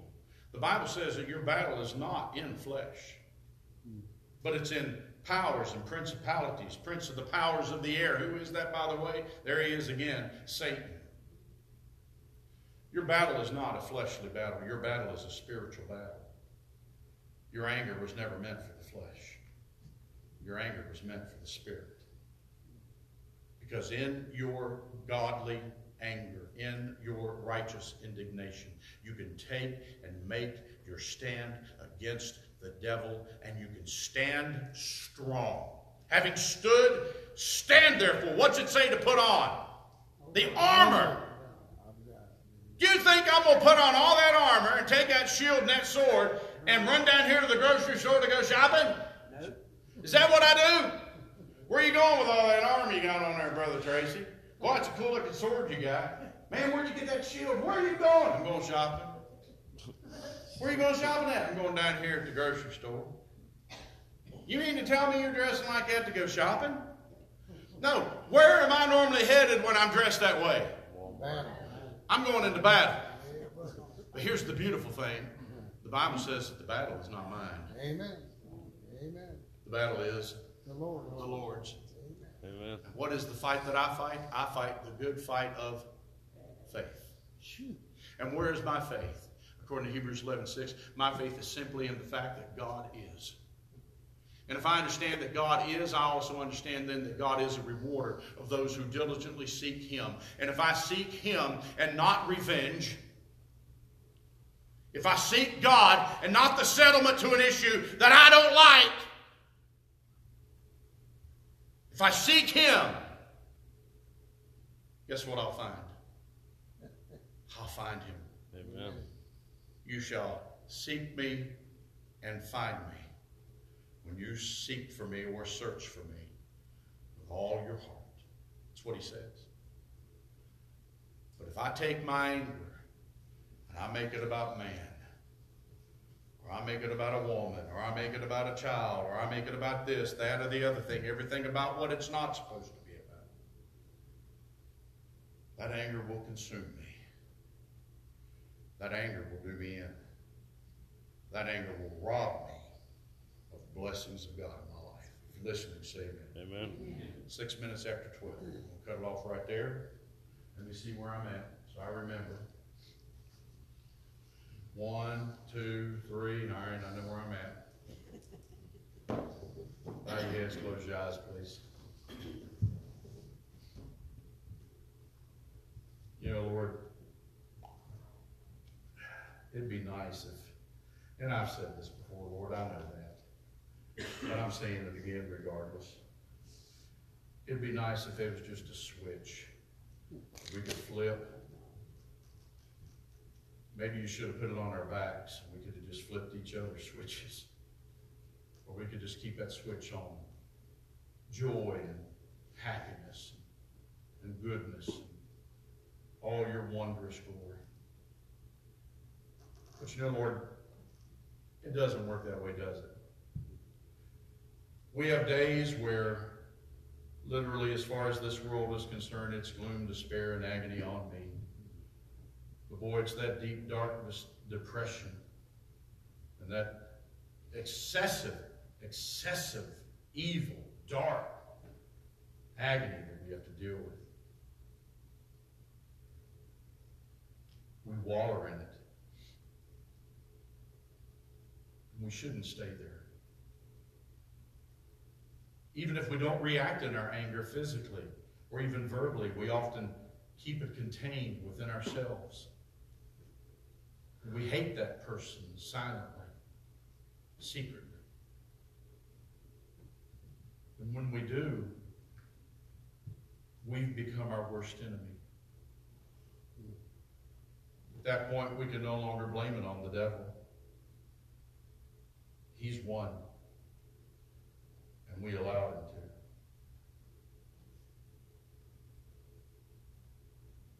The Bible says that your battle is not in flesh, but it's in powers and principalities, prince of the powers of the air. Who is that, by the way? There he is again, Satan. Your battle is not a fleshly battle. Your battle is a spiritual battle. Your anger was never meant for the flesh. Your anger was meant for the spirit. Because in your godly anger, in your righteous indignation, you can take and make your stand against the devil, and you can stand strong. Having stood, stand therefore. What's it say to put on? The armor. You think I'm going to put on all that armor and take that shield and that sword and run down here to the grocery store to go shopping? Nope. Is that what I do? Where are you going with all that armor you got on there, Brother Tracy? Boy, it's a cool looking sword you got. Man, where'd you get that shield? Where are you going? I'm going shopping. Where are you going shopping at? I'm going down here at the grocery store. You mean to tell me you're dressing like that to go shopping? No. Where am I normally headed when I'm dressed that way? Battle. I'm going into battle. But here's the beautiful thing the Bible says that the battle is not mine, Amen. Amen. the battle is The Lord. the Lord's. Amen. What is the fight that I fight? I fight the good fight of faith. And where is my faith? According to Hebrews 11 6, my faith is simply in the fact that God is. And if I understand that God is, I also understand then that God is a rewarder of those who diligently seek Him. And if I seek Him and not revenge, if I seek God and not the settlement to an issue that I don't like, if I seek Him, guess what I'll find? I'll find Him. You shall seek me and find me when you seek for me or search for me with all your heart. That's what he says. But if I take my anger and I make it about man, or I make it about a woman, or I make it about a child, or I make it about this, that, or the other thing, everything about what it's not supposed to be about, that anger will consume me. That anger will do me in. That anger will rob me of the blessings of God in my life. If you're listening, say amen. Amen. Six minutes after 12. We'll cut it off right there. Let me see where I'm at so I remember. One, two, three. All right, I know where I'm at. Bow your heads, close your eyes, please. You know, Lord, it'd be nice if, and I've said this before, Lord, I know that. But I'm saying it again regardless. It'd be nice if it was just a switch. We could flip. Maybe you should have put it on our backs. and We could have just flipped each other's switches. Or we could just keep that switch on joy and happiness and goodness and all your wondrous glory. But you know, Lord, it doesn't work that way, does it? We have days where, literally, as far as this world is concerned, it's gloom, despair, and agony on me. But boy, it's that deep darkness, depression, and that excessive, excessive, evil, dark agony that we have to deal with. We waller in it. And we shouldn't stay there. Even if we don't react in our anger physically or even verbally, we often keep it contained within ourselves. We hate that person silently, secretly. And when we do, we've become our worst enemy. At that point, we can no longer blame it on the devil. He's won. And we allowed him to.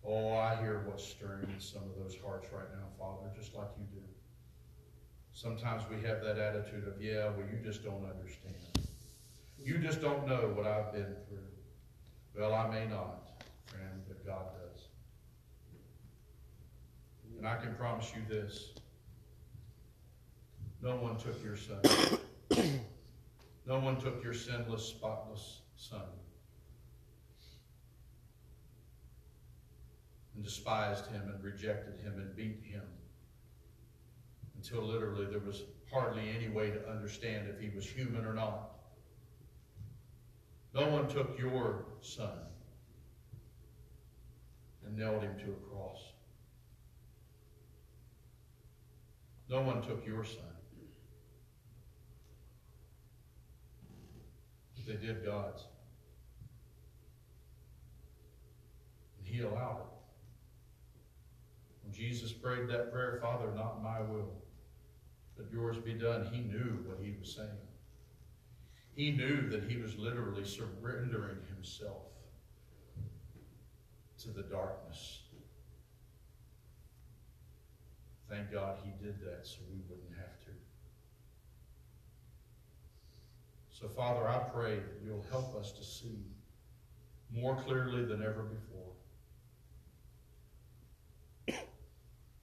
Oh, I hear what's stirring in some of those hearts right now, Father, just like you do. Sometimes we have that attitude of, yeah, well, you just don't understand. You just don't know what I've been through. Well, I may not, friend, but God does. And I can promise you this. No one took your son. (coughs) no one took your sinless, spotless son. And despised him and rejected him and beat him. Until literally there was hardly any way to understand if he was human or not. No one took your son and nailed him to a cross. No one took your son. They did God's. And he allowed it. When Jesus prayed that prayer, Father, not my will, but yours be done, he knew what he was saying. He knew that he was literally surrendering himself to the darkness. Thank God he did that so we wouldn't have to. So, Father, I pray that you'll help us to see more clearly than ever before.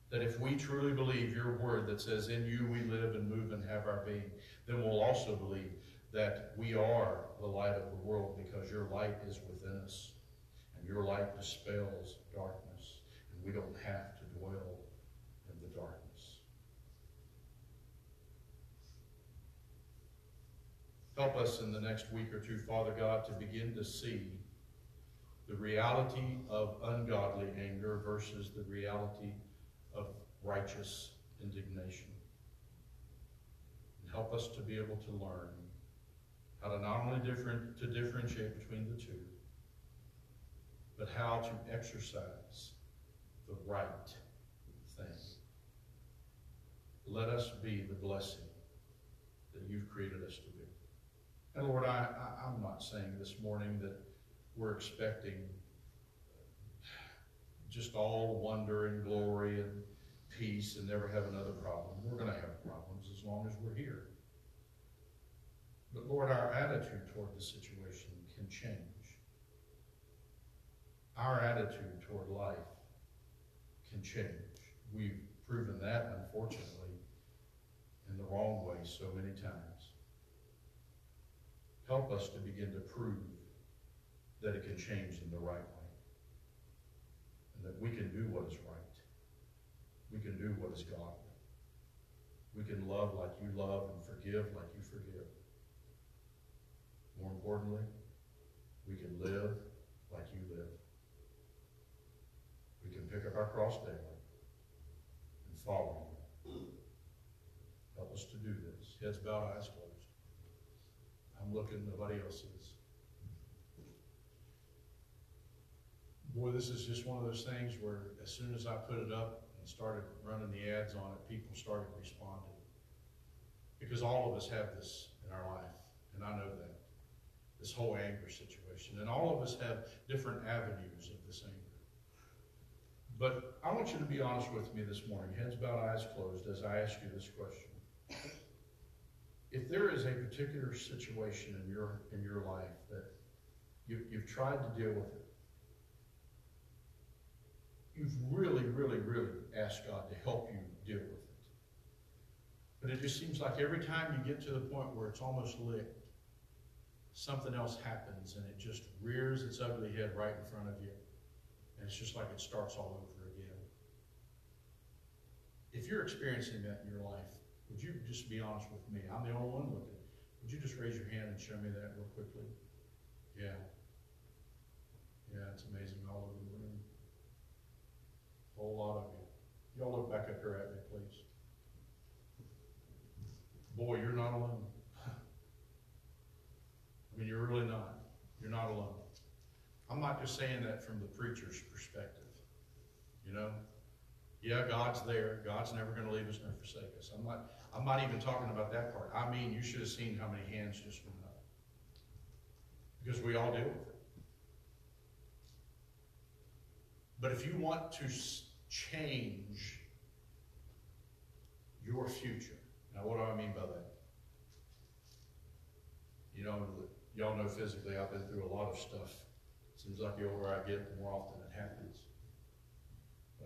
That if we truly believe your word that says, In you we live and move and have our being, then we'll also believe that we are the light of the world because your light is within us. And your light dispels darkness. And we don't have to dwell in the darkness. Help us in the next week or two, Father God, to begin to see the reality of ungodly anger versus the reality of righteous indignation. And help us to be able to learn how to not only different, to differentiate between the two, but how to exercise the right thing. Let us be the blessing that you've created us to be. And Lord, I, I, I'm not saying this morning that we're expecting just all wonder and glory and peace and never have another problem. We're going to have problems as long as we're here. But Lord, our attitude toward the situation can change. Our attitude toward life can change. We've proven that, unfortunately, in the wrong way so many times. Help us to begin to prove that it can change in the right way. And that we can do what is right. We can do what is godly. We can love like you love and forgive like you forgive. More importantly, we can live like you live. We can pick up our cross daily and follow you. Help us to do this. Heads bowed, eyes closed. I'm looking, nobody else is. Boy, this is just one of those things where as soon as I put it up and started running the ads on it, people started responding. Because all of us have this in our life, and I know that. this whole anger situation. And all of us have different avenues of this anger. But I want you to be honest with me this morning, heads bowed, eyes closed, as I ask you this question. If there is a particular situation in your, in your life that you, you've tried to deal with it, you've really, really, really asked God to help you deal with it. But it just seems like every time you get to the point where it's almost licked, something else happens and it just rears its ugly head right in front of you. And it's just like it starts all over again. If you're experiencing that in your life, would you just be honest with me? I'm the only one looking. Would you just raise your hand and show me that real quickly? Yeah. Yeah, it's amazing all over the room. A whole lot of you. Y'all look back up here at me, please. Boy, you're not alone. I mean, you're really not. You're not alone. I'm not just saying that from the preacher's perspective. You know? Yeah, God's there. God's never going to leave us nor forsake us. I'm not, I'm not even talking about that part. I mean, you should have seen how many hands just went up. Because we all deal with it. But if you want to change your future, now what do I mean by that? You know, y'all know physically I've been through a lot of stuff. Seems like the older I get, the more often it happens.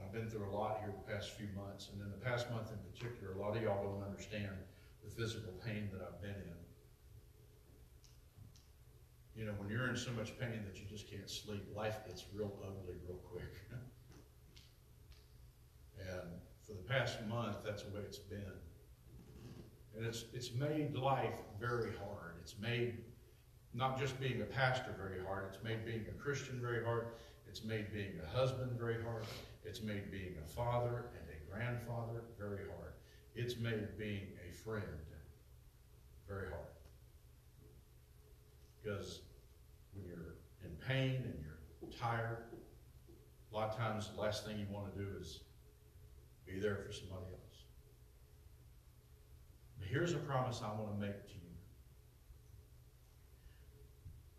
I've been through a lot here the past few months, and in the past month in particular, a lot of y'all don't understand the physical pain that I've been in. You know, when you're in so much pain that you just can't sleep, life gets real ugly real quick. (laughs) and for the past month, that's the way it's been. And it's, it's made life very hard. It's made not just being a pastor very hard, it's made being a Christian very hard. It's made being a husband very hard. It's made being a father and a grandfather very hard. It's made being a friend very hard. Because when you're in pain and you're tired, a lot of times the last thing you want to do is be there for somebody else. But here's a promise I want to make to you.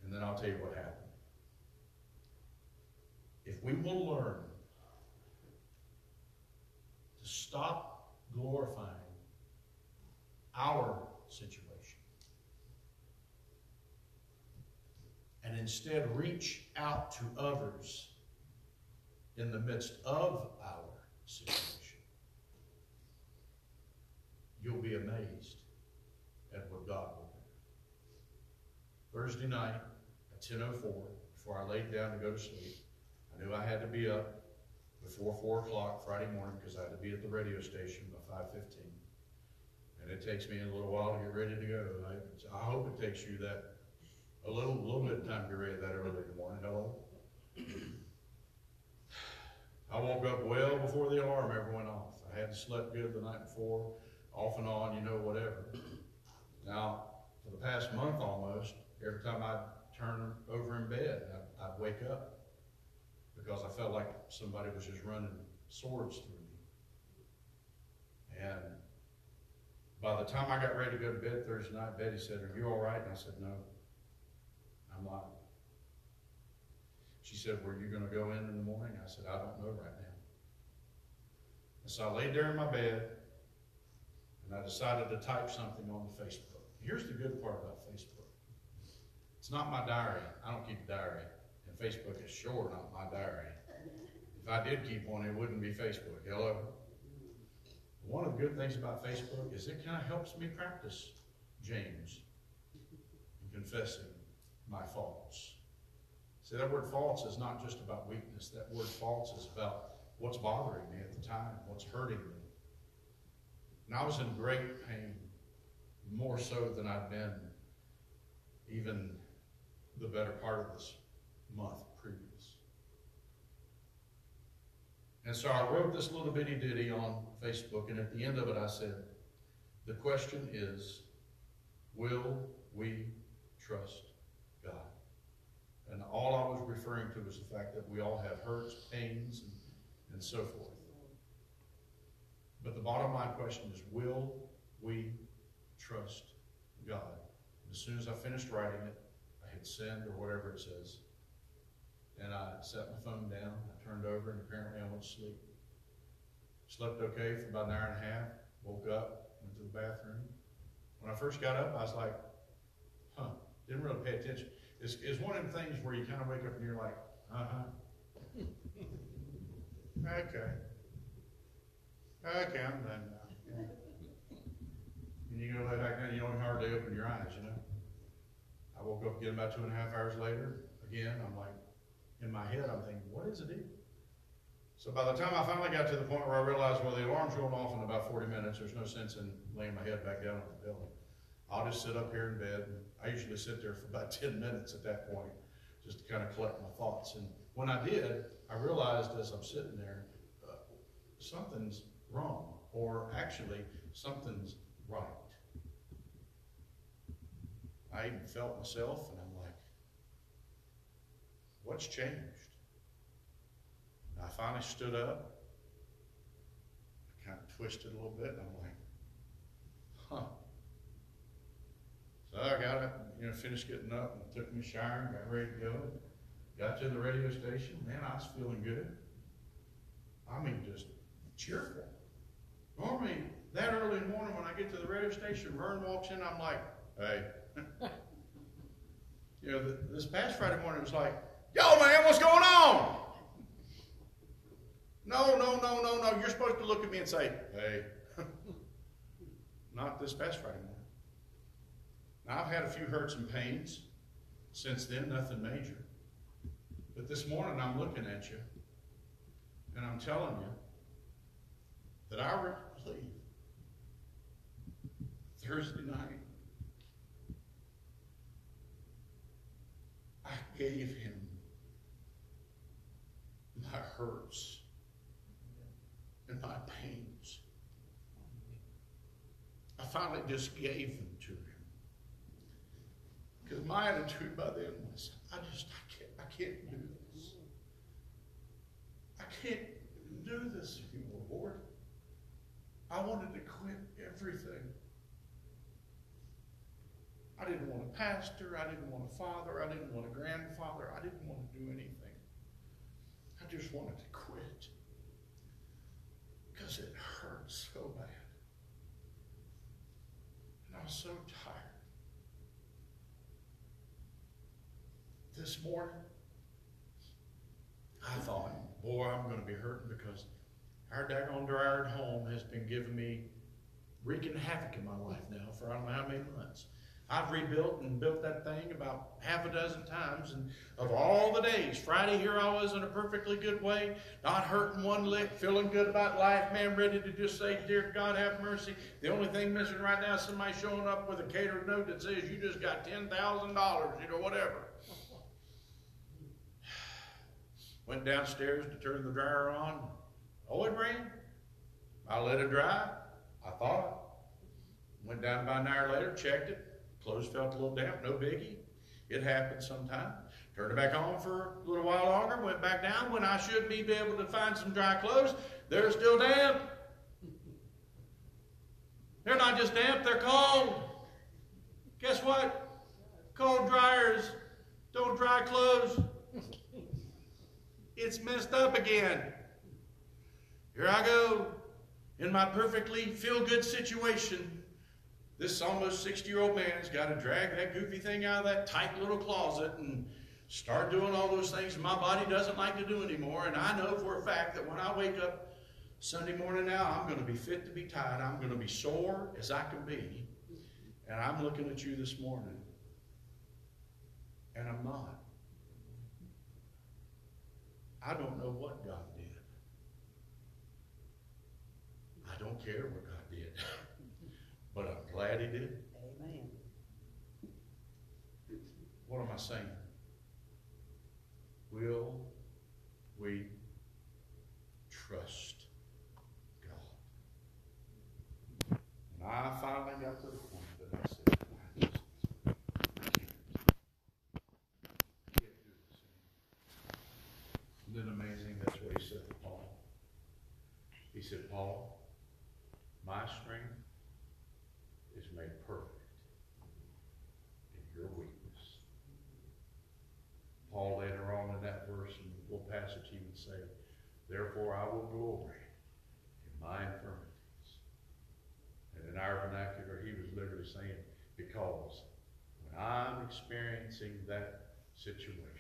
And then I'll tell you what happened. If we will learn stop glorifying our situation. And instead reach out to others in the midst of our situation, you'll be amazed at what God will do. Thursday night at 10.04, before I laid down to go to sleep, I knew I had to be up before 4 o'clock Friday morning because I had to be at the radio station by 5.15. And it takes me a little while to get ready to go. I, I hope it takes you that, a little, little bit of time to get ready that early in the morning. Hello? I woke up well before the alarm ever went off. I hadn't slept good the night before, off and on, you know, whatever. Now, for the past month almost, every time I'd turn over in bed, I'd, I'd wake up because I felt like somebody was just running swords through me. And by the time I got ready to go to bed Thursday night, Betty said, Are you all right? And I said, No, I'm not. She said, Were you going to go in in the morning? I said, I don't know right now. And so I laid there in my bed and I decided to type something on the Facebook. Here's the good part about Facebook it's not my diary. I don't keep a diary. Facebook is sure not my diary. If I did keep one, it wouldn't be Facebook. Hello? One of the good things about Facebook is it kind of helps me practice James and confessing my faults. See, that word faults is not just about weakness. That word faults is about what's bothering me at the time, what's hurting me. And I was in great pain, more so than I'd been even the better part of this month previous. And so I wrote this little bitty ditty on Facebook, and at the end of it I said, the question is, will we trust God? And all I was referring to was the fact that we all have hurts, pains, and, and so forth. But the bottom line question is, will we trust God? And as soon as I finished writing it, I hit send or whatever it says. And I set my phone down, I turned over and apparently I went to sleep. Slept okay for about an hour and a half, woke up, went to the bathroom. When I first got up, I was like, huh, didn't really pay attention. It's, it's one of the things where you kind of wake up and you're like, uh-huh. Okay. Okay, I'm done now. And you go lay back down, you don't hardly open your eyes, you know? I woke up again about two and a half hours later, again, I'm like, in my head, I'm thinking, what is it? So by the time I finally got to the point where I realized, well, the alarm's going off in about forty minutes, there's no sense in laying my head back down on the pillow. I'll just sit up here in bed, I usually sit there for about (laughs) ten minutes at that point, just to kind of collect my thoughts. And when I did, I realized as I'm sitting there, uh, something's wrong, or actually, something's right. I even felt myself, and like, what's changed? And I finally stood up, I kind of twisted a little bit, and I'm like, huh. So I got up, you know, finished getting up, and took a shower, and got ready to go. Got to the radio station, man, I was feeling good. I mean, just cheerful. Normally, that early in the morning when I get to the radio station, Vern walks in, I'm like, hey. (laughs) you know, th this past Friday morning, it was like, yo, man, what's going on? No, no, no, no, no. You're supposed to look at me and say, hey. (laughs) Not this past Friday morning. Now, I've had a few hurts and pains since then, nothing major. But this morning, I'm looking at you, and I'm telling you that I really believe Thursday night, I gave him my hurts and my pains. I finally just gave them to him. Because my attitude by then was, I just, I can't, I can't do this. I can't do this anymore, Lord. I wanted to quit everything. I didn't want a pastor. I didn't want a father. I didn't want a grandfather. I didn't want to do anything. Just wanted to quit. Because it hurt so bad. And I was so tired. This morning, I thought, boy, I'm going to be hurting because our daggone dryer at home has been giving me, wreaking havoc in my life now for I don't know how many months. I've rebuilt and built that thing about half a dozen times, and of all the days, Friday here I was in a perfectly good way, not hurting one lick, feeling good about life, man, ready to just say, Dear God, have mercy. The only thing missing right now is somebody showing up with a catered note that says you just got ten thousand dollars, you know, whatever. (sighs) Went downstairs to turn the dryer on. Oh, it rained. I let it dry. I thought. Went down about an hour later, checked it. Clothes felt a little damp, no biggie. It happens sometime. Turned it back on for a little while longer, went back down. When I should be able to find some dry clothes, they're still damp. They're not just damp, they're cold. Guess what? Cold dryers don't dry clothes. It's messed up again. Here I go in my perfectly feel good situation. This almost 60 year old man has got to drag that goofy thing out of that tight little closet and start doing all those things my body doesn't like to do anymore. And I know for a fact that when I wake up Sunday morning now, I'm going to be fit to be tied. I'm going to be sore as I can be. And I'm looking at you this morning, and I'm not. I don't know what God did. I don't care what God. But I'm glad He did. Amen. What am I saying? Will we trust God? And I finally got to Paul later on in that verse, in the little passage, he would say, Therefore I will glory in my infirmities. And in our vernacular, he was literally saying, Because when I'm experiencing that situation,